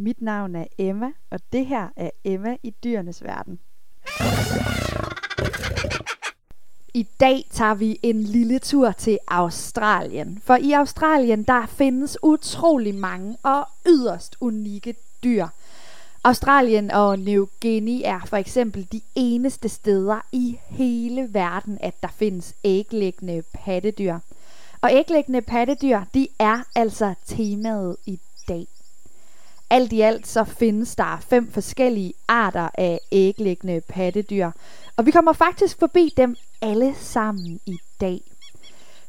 Mit navn er Emma, og det her er Emma i dyrenes verden. I dag tager vi en lille tur til Australien. For i Australien der findes utrolig mange og yderst unikke dyr. Australien og New Guinea er for eksempel de eneste steder i hele verden, at der findes æglæggende pattedyr. Og æglæggende pattedyr, de er altså temaet i dag. Alt i alt så findes der fem forskellige arter af æglæggende pattedyr, og vi kommer faktisk forbi dem alle sammen i dag.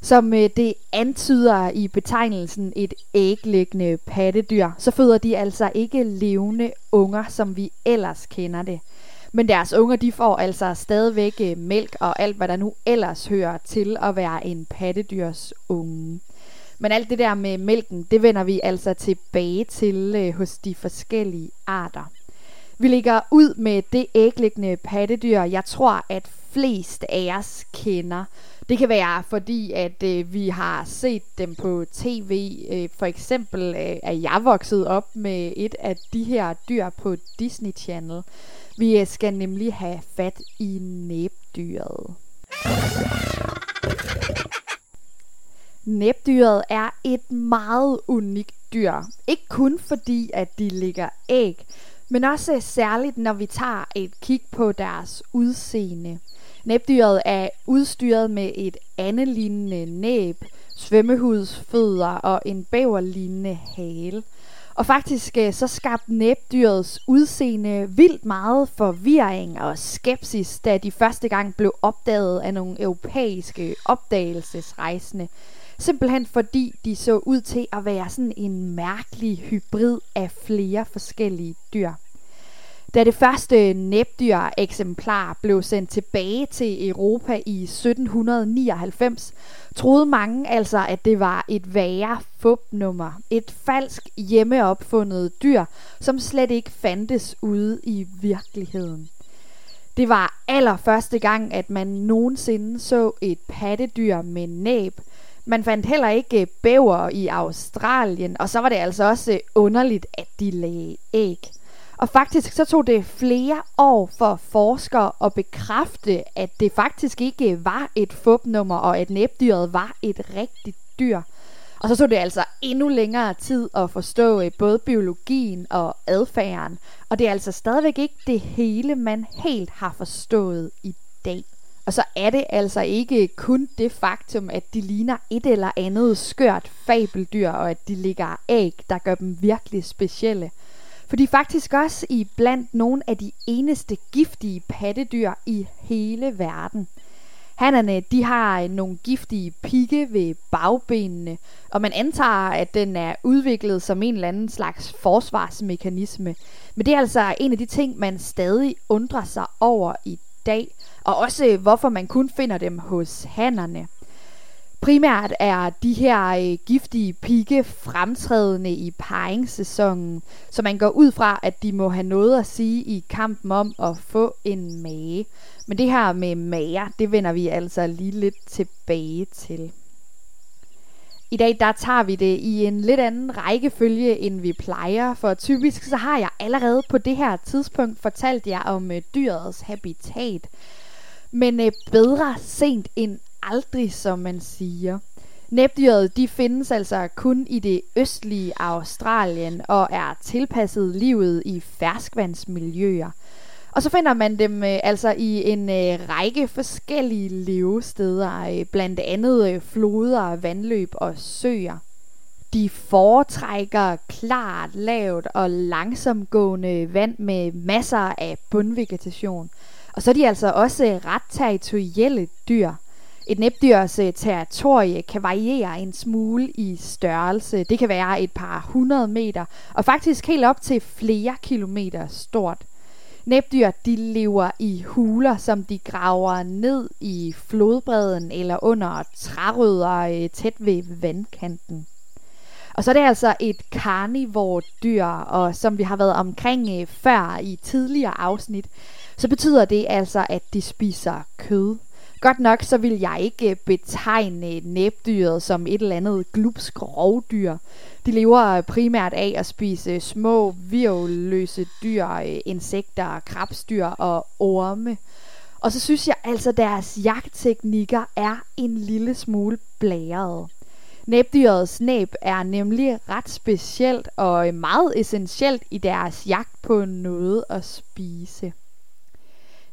Som øh, det antyder i betegnelsen et æglæggende pattedyr, så føder de altså ikke levende unger, som vi ellers kender det. Men deres unger, de får altså stadigvæk øh, mælk og alt, hvad der nu ellers hører til at være en pattedyrs unge. Men alt det der med mælken, det vender vi altså tilbage til øh, hos de forskellige arter. Vi ligger ud med det æglæggende pattedyr, jeg tror, at flest af os kender. Det kan være fordi, at øh, vi har set dem på tv. Øh, for eksempel øh, er jeg vokset op med et af de her dyr på Disney Channel. Vi øh, skal nemlig have fat i næbdyret. Næbdyret er et meget unikt dyr. Ikke kun fordi, at de ligger æg, men også særligt, når vi tager et kig på deres udseende. Næbdyret er udstyret med et andelignende næb, svømmehudsfødder og en bæverlignende hale. Og faktisk øh, så skabte næbdyrets udseende vildt meget forvirring og skepsis, da de første gang blev opdaget af nogle europæiske opdagelsesrejsende. Simpelthen fordi de så ud til at være sådan en mærkelig hybrid af flere forskellige dyr. Da det første næbdyr eksemplar blev sendt tilbage til Europa i 1799, troede mange altså, at det var et værre fupnummer. Et falsk hjemmeopfundet dyr, som slet ikke fandtes ude i virkeligheden. Det var allerførste gang, at man nogensinde så et pattedyr med næb. Man fandt heller ikke øh, bæver i Australien, og så var det altså også øh, underligt, at de lagde æg. Og faktisk så tog det flere år for forskere at bekræfte, at det faktisk ikke øh, var et fupnummer, og at næbdyret var et rigtigt dyr. Og så tog det altså endnu længere tid at forstå både biologien og adfærden. Og det er altså stadigvæk ikke det hele, man helt har forstået i dag. Og så er det altså ikke kun det faktum, at de ligner et eller andet skørt fabeldyr, og at de ligger æg, der gør dem virkelig specielle. For de er faktisk også i blandt nogle af de eneste giftige pattedyr i hele verden. Hannerne, de har øh, nogle giftige pigge ved bagbenene, og man antager, at den er udviklet som en eller anden slags forsvarsmekanisme. Men det er altså en af de ting, man stadig undrer sig over i dag, og også øh, hvorfor man kun finder dem hos hannerne. Primært er de her øh, giftige pigge fremtrædende i paringssæsonen, så man går ud fra, at de må have noget at sige i kampen om at få en mage. Men det her med mager, det vender vi altså lige lidt tilbage til. I dag der tager vi det i en lidt anden rækkefølge, end vi plejer, for typisk så har jeg allerede på det her tidspunkt fortalt jer om øh, dyrets habitat. Men øh, bedre sent end aldrig, som man siger. Næbdyret de findes altså kun i det østlige Australien og er tilpasset livet i ferskvandsmiljøer. Og så finder man dem øh, altså i en øh, række forskellige levesteder, øh, blandt andet øh, floder, vandløb og søer. De foretrækker klart, lavt og langsomgående vand med masser af bundvegetation. Og så er de altså også øh, ret territorielle dyr. Et næbdyrs øh, territorie kan variere en smule i størrelse. Det kan være et par hundrede meter, og faktisk helt op til flere kilometer stort. Næbdyr de lever i huler, som de graver ned i flodbredden eller under trærødder øh, tæt ved vandkanten. Og så er det altså et karnivordyr, og som vi har været omkring øh, før i tidligere afsnit, så betyder det altså, at de spiser kød. Godt nok så vil jeg ikke øh, betegne øh, næbdyret som et eller andet glupsk rovdyr. De lever øh, primært af at spise små, virvelløse dyr, insekter, krabstyr og orme. Og så synes jeg altså, deres jagtteknikker er en lille smule blæret. Næbdyrets næb er nemlig ret specielt og meget essentielt i deres jagt på noget at spise.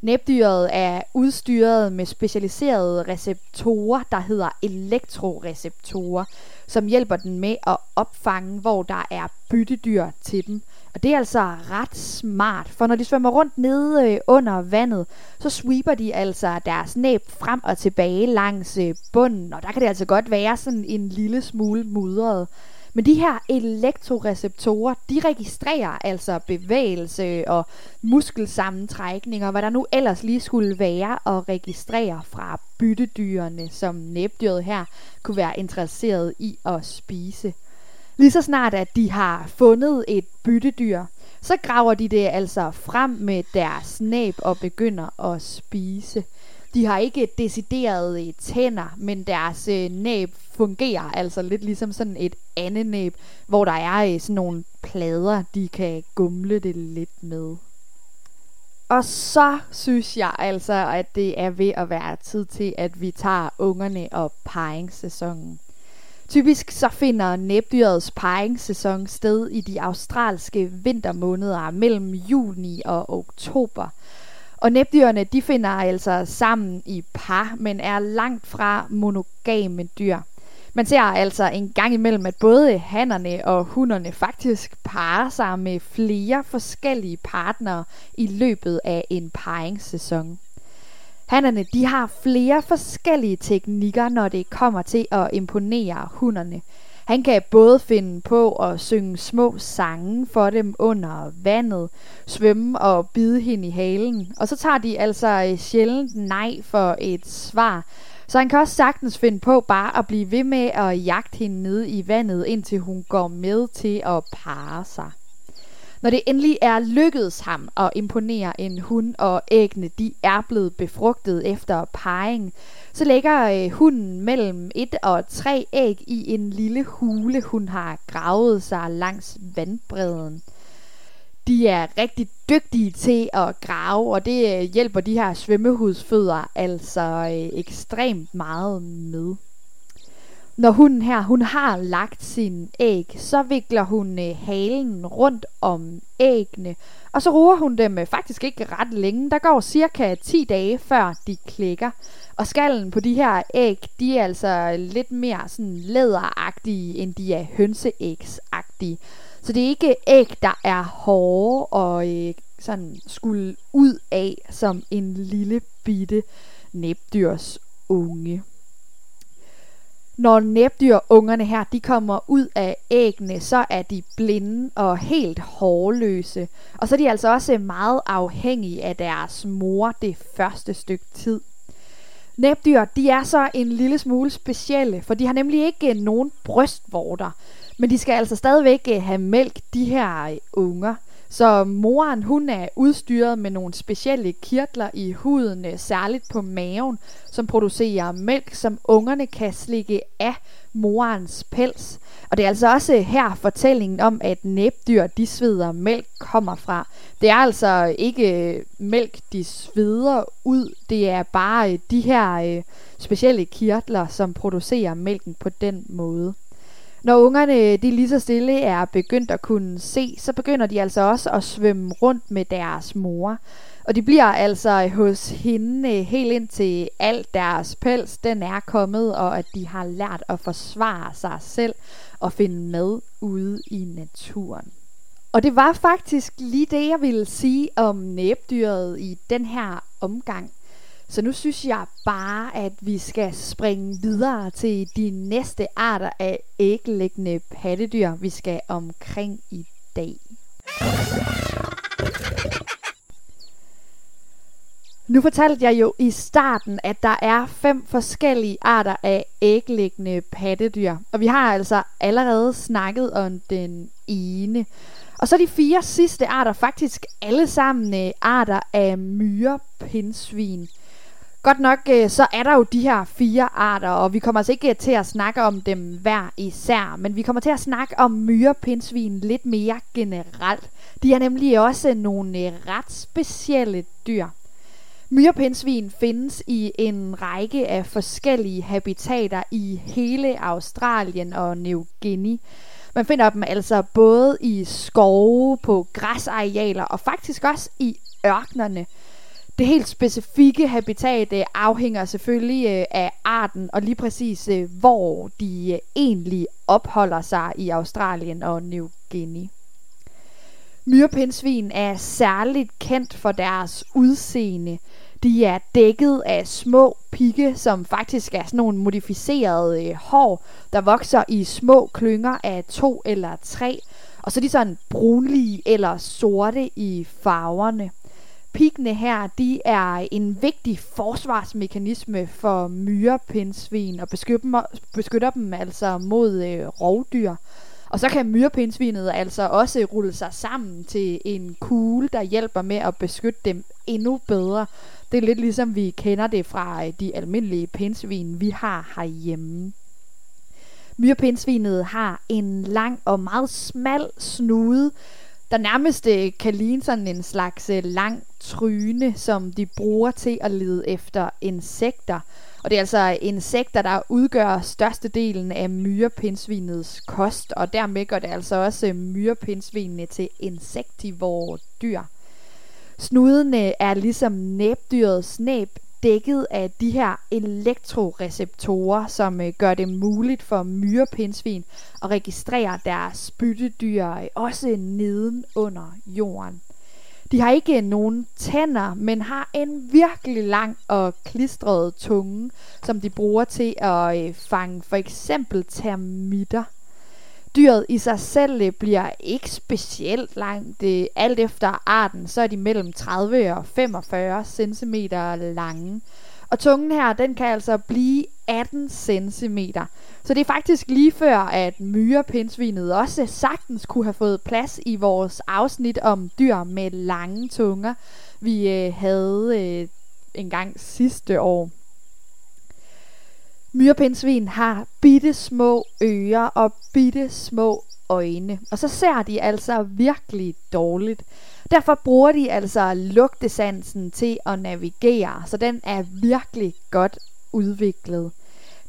Næbdyret er udstyret med specialiserede receptorer, der hedder elektroreceptorer, som hjælper den med at opfange, hvor der er byttedyr til dem. Og det er altså ret smart, for når de svømmer rundt nede øh, under vandet, så sweeper de altså deres næb frem og tilbage langs øh, bunden, og der kan det altså godt være sådan en lille smule mudret. Men de her elektroreceptorer, de registrerer altså bevægelse og muskelsammentrækninger, hvad der nu ellers lige skulle være at registrere fra byttedyrene, som næbdyret her kunne være interesseret i at spise. Lige så snart, at de har fundet et byttedyr, så graver de det altså frem med deres næb og begynder at spise. De har ikke deciderede øh, tænder, men deres øh, næb fungerer altså lidt ligesom sådan et andet næb, hvor der er øh, sådan nogle plader, de kan gumle det lidt med. Og så synes jeg altså, at det er ved at være tid til, at vi tager ungerne og paringssæsonen. Typisk så finder næbdyrets paringssæson sted i de australske vintermåneder mellem juni og oktober. Og næbdyrene de finder altså sammen i par, men er langt fra monogame dyr. Man ser altså en gang imellem, at både hannerne og hunderne faktisk parer sig med flere forskellige partnere i løbet af en paringssæson. Hannerne de har flere forskellige teknikker, når det kommer til at imponere hunderne. Han kan både finde på at synge små sange for dem under vandet, svømme og bide hende i halen. Og så tager de altså sjældent nej for et svar. Så han kan også sagtens finde på bare at blive ved med at jagte hende nede i vandet, indtil hun går med til at parre sig. Når det endelig er lykkedes ham at imponere en hund, og æggene de er blevet befrugtet efter parring, så lægger øh, hunden mellem et og tre æg i en lille hule, hun har gravet sig langs vandbredden. De er rigtig dygtige til at grave, og det øh, hjælper de her svømmehudsfødder altså øh, ekstremt meget med. Når hunden her, hun har lagt sin æg, så vikler hun øh, halen rundt om æggene, og så ruer hun dem øh, faktisk ikke ret længe. Der går cirka 10 dage, før de klikker. Og skallen på de her æg, de er altså øh, lidt mere sådan læderagtige, end de er hønseægsagtige. Så det er ikke æg, der er hårde og øh, sådan skulle ud af som en lille bitte næbdyrs unge. Når næbdyr ungerne her, de kommer ud af æggene, så er de blinde og helt hårløse. Og så er de altså også meget afhængige af deres mor det første stykke tid. Næbdyr, de er så en lille smule specielle, for de har nemlig ikke øh, nogen brystvorter. Men de skal altså stadigvæk øh, have mælk, de her øh, unger. Så moren hun er udstyret med nogle specielle kirtler i huden, øh, særligt på maven, som producerer mælk, som ungerne kan slikke af morens pels. Og det er altså også her fortællingen om, at næbdyr, de sveder mælk, kommer fra. Det er altså ikke øh, mælk, de sveder ud. Det er bare øh, de her specielle kirtler, som producerer mælken på den måde. Når ungerne de lige så stille er begyndt at kunne se, så begynder de altså også at svømme rundt med deres mor. Og de bliver altså hos hende helt ind til alt deres pels, den er kommet, og at de har lært at forsvare sig selv og finde mad ude i naturen. Og det var faktisk lige det, jeg ville sige om næbdyret i den her omgang. Så nu synes jeg bare, at vi skal springe videre til de næste arter af æglæggende pattedyr, vi skal omkring i dag. Nu fortalte jeg jo i starten, at der er fem forskellige arter af æglæggende pattedyr. Og vi har altså allerede snakket om den ene. Og så de fire sidste arter faktisk alle sammen øh, arter af myrepindsvin. Godt nok, øh, så er der jo de her fire arter, og vi kommer altså ikke øh, til at snakke om dem hver især, men vi kommer til at snakke om myrepindsvin lidt mere generelt. De er nemlig også nogle øh, ret specielle dyr. Myrepindsvin findes i en række af forskellige habitater i hele Australien og New Guinea. Man finder dem altså både i skove, på græsarealer og faktisk også i ørkenerne. Det helt specifikke habitat øh, afhænger selvfølgelig øh, af arten og lige præcis øh, hvor de øh, egentlig opholder sig i Australien og New Guinea. Myrpindsvin er særligt kendt for deres udseende. De er dækket af små pigge, som faktisk er sådan nogle modificerede øh, hår, der vokser i små klynger af to eller tre. Og så er de sådan brunlige eller sorte i farverne. Piggene her, de er en vigtig forsvarsmekanisme for myrepindsvin og beskytter, beskytter dem altså mod øh, rovdyr. Og så kan myrepindsvinet altså også rulle sig sammen til en kugle, der hjælper med at beskytte dem endnu bedre. Det er lidt ligesom vi kender det fra øh, de almindelige pindsvin, vi har herhjemme. Myrepindsvinet har en lang og meget smal snude, der nærmest øh, kan ligne sådan en slags øh, lang tryne, som de bruger til at lede efter insekter. Og det er altså insekter, der udgør størstedelen af myrepindsvinets kost, og dermed gør det altså også øh, myrepindsvinene til insektivore dyr. Snuden øh, er ligesom næbdyrets næb dækket af de her elektroreceptorer, som øh, gør det muligt for myrepindsvin at registrere deres byttedyr øh, også neden under jorden. De har ikke øh, nogen tænder, men har en virkelig lang og klistret tunge, som de bruger til at øh, fange for eksempel termitter. Dyret i sig selv bliver ikke specielt langt. Alt efter arten, så er de mellem 30 og 45 cm lange. Og tungen her, den kan altså blive 18 cm. Så det er faktisk lige før, at myrepindsvinet også sagtens kunne have fået plads i vores afsnit om dyr med lange tunger, vi øh, havde øh, en gang sidste år. Myrepindsvin har bitte små ører og bitte små øjne, og så ser de altså virkelig dårligt. Derfor bruger de altså lugtesansen til at navigere, så den er virkelig godt udviklet.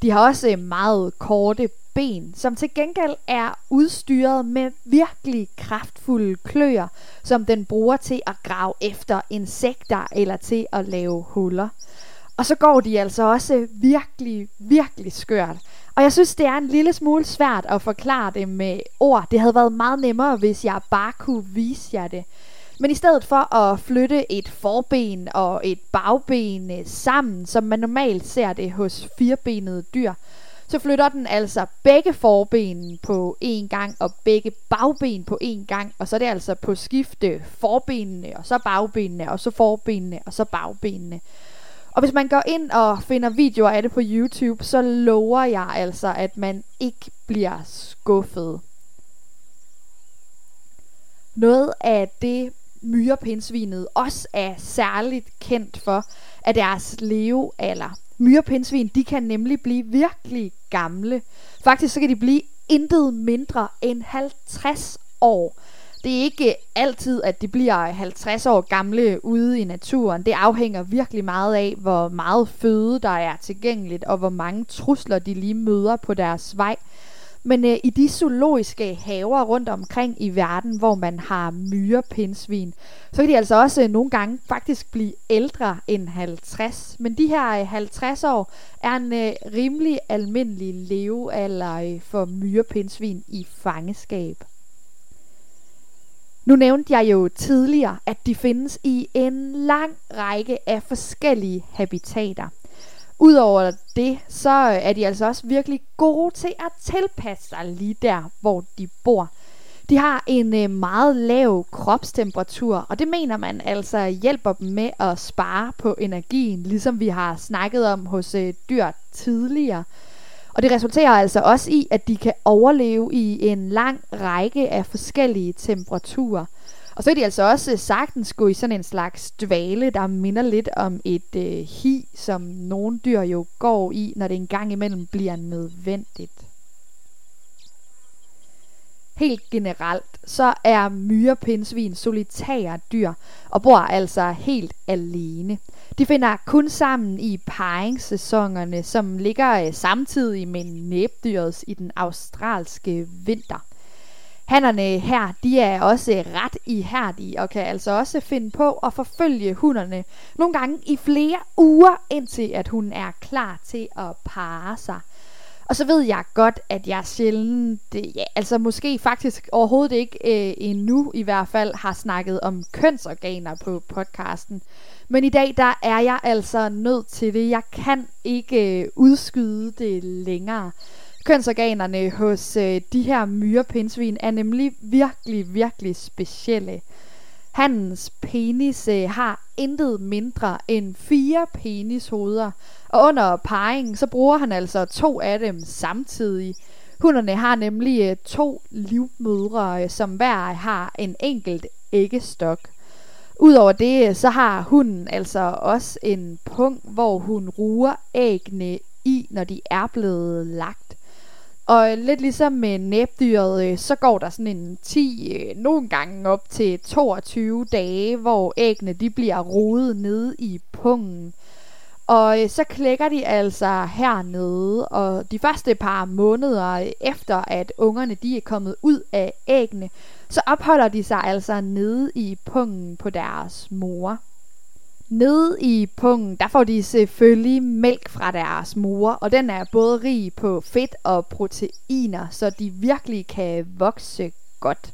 De har også meget korte ben, som til gengæld er udstyret med virkelig kraftfulde kløer, som den bruger til at grave efter insekter eller til at lave huller. Og så går de altså også virkelig, virkelig skørt. Og jeg synes, det er en lille smule svært at forklare det med ord. Det havde været meget nemmere, hvis jeg bare kunne vise jer det. Men i stedet for at flytte et forben og et bagben øh, sammen, som man normalt ser det hos firebenede dyr, så flytter den altså begge forben på én gang og begge bagben på én gang, og så er det altså på skifte forbenene, og så bagbenene, og så forbenene, og så bagbenene. Og hvis man går ind og finder videoer af det på YouTube, så lover jeg altså, at man ikke bliver skuffet. Noget af det, myrepindsvinet også er særligt kendt for, er deres levealder. Myrepindsvin, de kan nemlig blive virkelig gamle. Faktisk så kan de blive intet mindre end 50 år. Det er ikke altid, at de bliver 50 år gamle ude i naturen. Det afhænger virkelig meget af, hvor meget føde der er tilgængeligt, og hvor mange trusler de lige møder på deres vej. Men øh, i de zoologiske haver rundt omkring i verden, hvor man har myrepindsvin, så kan de altså også øh, nogle gange faktisk blive ældre end 50. Men de her øh, 50 år er en øh, rimelig almindelig levealder øh, for myrepindsvin i fangeskab. Nu nævnte jeg jo tidligere, at de findes i en lang række af forskellige habitater. Udover det, så er de altså også virkelig gode til at tilpasse sig lige der, hvor de bor. De har en øh, meget lav kropstemperatur, og det mener man altså hjælper dem med at spare på energien, ligesom vi har snakket om hos øh, dyr tidligere. Og det resulterer altså også i, at de kan overleve i en lang række af forskellige temperaturer. Og så er de altså også sagtens gå i sådan en slags dvale, der minder lidt om et øh, hi, som nogle dyr jo går i, når det engang imellem bliver nødvendigt. Helt generelt, så er myrepindsvin solitære dyr og bor altså helt alene. De finder kun sammen i paringssæsonerne, som ligger øh, samtidig med næbdyrets i den australske vinter. Hannerne her, de er også øh, ret ihærdige og kan altså også finde på at forfølge hunderne nogle gange i flere uger, indtil at hun er klar til at parre sig. Og så ved jeg godt, at jeg sjældent, det, ja, altså måske faktisk overhovedet ikke øh, endnu i hvert fald, har snakket om kønsorganer på podcasten. Men i dag, der er jeg altså nødt til det. Jeg kan ikke øh, udskyde det længere. Kønsorganerne hos øh, de her myrepindsvin er nemlig virkelig, virkelig specielle. Hans penis øh, har intet mindre end fire penishoveder, og under parringen så bruger han altså to af dem samtidig. Hunderne har nemlig øh, to livmødre, øh, som hver har en enkelt æggestok. Udover det, øh, så har hunden altså også en punkt, hvor hun ruer æggene i, når de er blevet lagt. Og lidt ligesom med næbdyret, øh, så går der sådan en 10, øh, nogle gange op til 22 dage, hvor æggene de bliver rodet nede i pungen. Og øh, så klækker de altså hernede, og de første par måneder efter, at ungerne de er kommet ud af æggene, så opholder de sig altså nede i pungen på deres mor. Nede i pungen, der får de selvfølgelig mælk fra deres mor, og den er både rig på fedt og proteiner, så de virkelig kan vokse godt.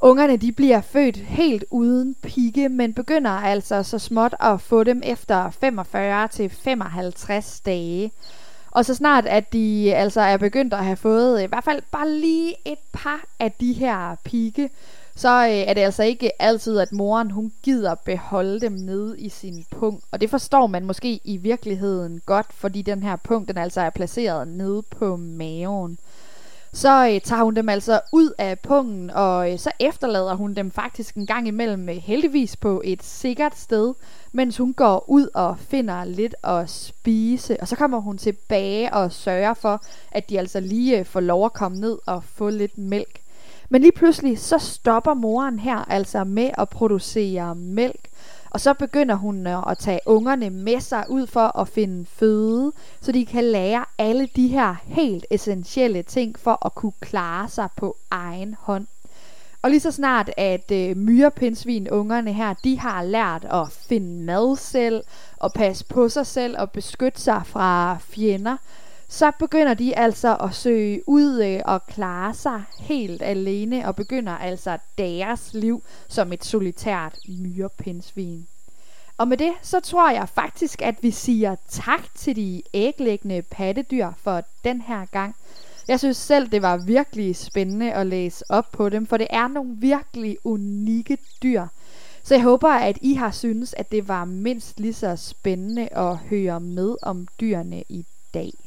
Ungerne de bliver født helt uden pigge, men begynder altså så småt at få dem efter 45 til 55 dage. Og så snart at de altså er begyndt at have fået i hvert fald bare lige et par af de her pigge, så øh, er det altså ikke altid, at moren hun gider beholde dem nede i sin pung. Og det forstår man måske i virkeligheden godt, fordi den her pung, den altså er placeret nede på maven. Så øh, tager hun dem altså ud af pungen, og øh, så efterlader hun dem faktisk en gang imellem øh, heldigvis på et sikkert sted, mens hun går ud og finder lidt at spise. Og så kommer hun tilbage og sørger for, at de altså lige øh, får lov at komme ned og få lidt mælk. Men lige pludselig, så stopper moren her altså med at producere mælk. Og så begynder hun øh, at tage ungerne med sig ud for at finde føde, så de kan lære alle de her helt essentielle ting for at kunne klare sig på egen hånd. Og lige så snart, at øh, myrepindsvin ungerne her, de har lært at finde mad selv, og passe på sig selv og beskytte sig fra fjender, så begynder de altså at søge ud øh, og klare sig helt alene, og begynder altså deres liv som et solitært myrepindsvin. Og med det, så tror jeg faktisk, at vi siger tak til de æglæggende pattedyr for den her gang. Jeg synes selv, det var virkelig spændende at læse op på dem, for det er nogle virkelig unikke dyr. Så jeg håber, at I har synes, at det var mindst lige så spændende at høre med om dyrene i dag.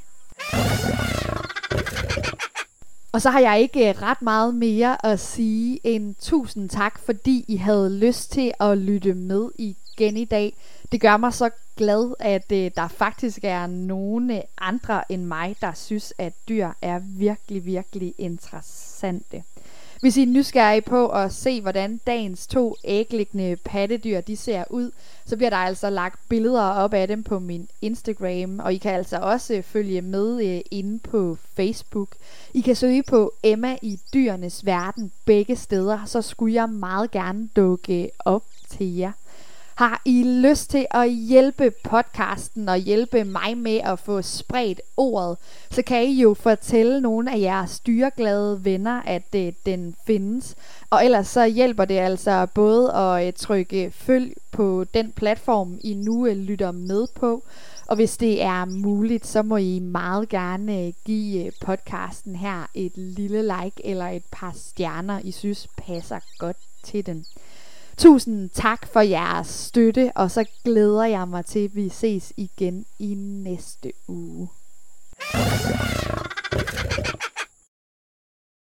Og så har jeg ikke øh, ret meget mere at sige end tusind tak, fordi I havde lyst til at lytte med igen i dag. Det gør mig så glad, at øh, der faktisk er nogle andre end mig, der synes, at dyr er virkelig, virkelig interessante. Hvis I er nysgerrige på at se, hvordan dagens to ægliggende pattedyr de ser ud, så bliver der altså lagt billeder op af dem på min Instagram, og I kan altså også følge med øh, inde på Facebook. I kan søge på Emma i dyrenes verden begge steder, så skulle jeg meget gerne dukke op til jer. Har I lyst til at hjælpe podcasten og hjælpe mig med at få spredt ordet, så kan I jo fortælle nogle af jeres dyreglade venner, at øh, den findes. Og ellers så hjælper det altså både at øh, trykke følg på den platform, I nu øh, lytter med på, og hvis det er muligt, så må I meget gerne øh, give øh, podcasten her et lille like eller et par stjerner, I synes passer godt til den. Tusind tak for jeres støtte, og så glæder jeg mig til, at vi ses igen i næste uge.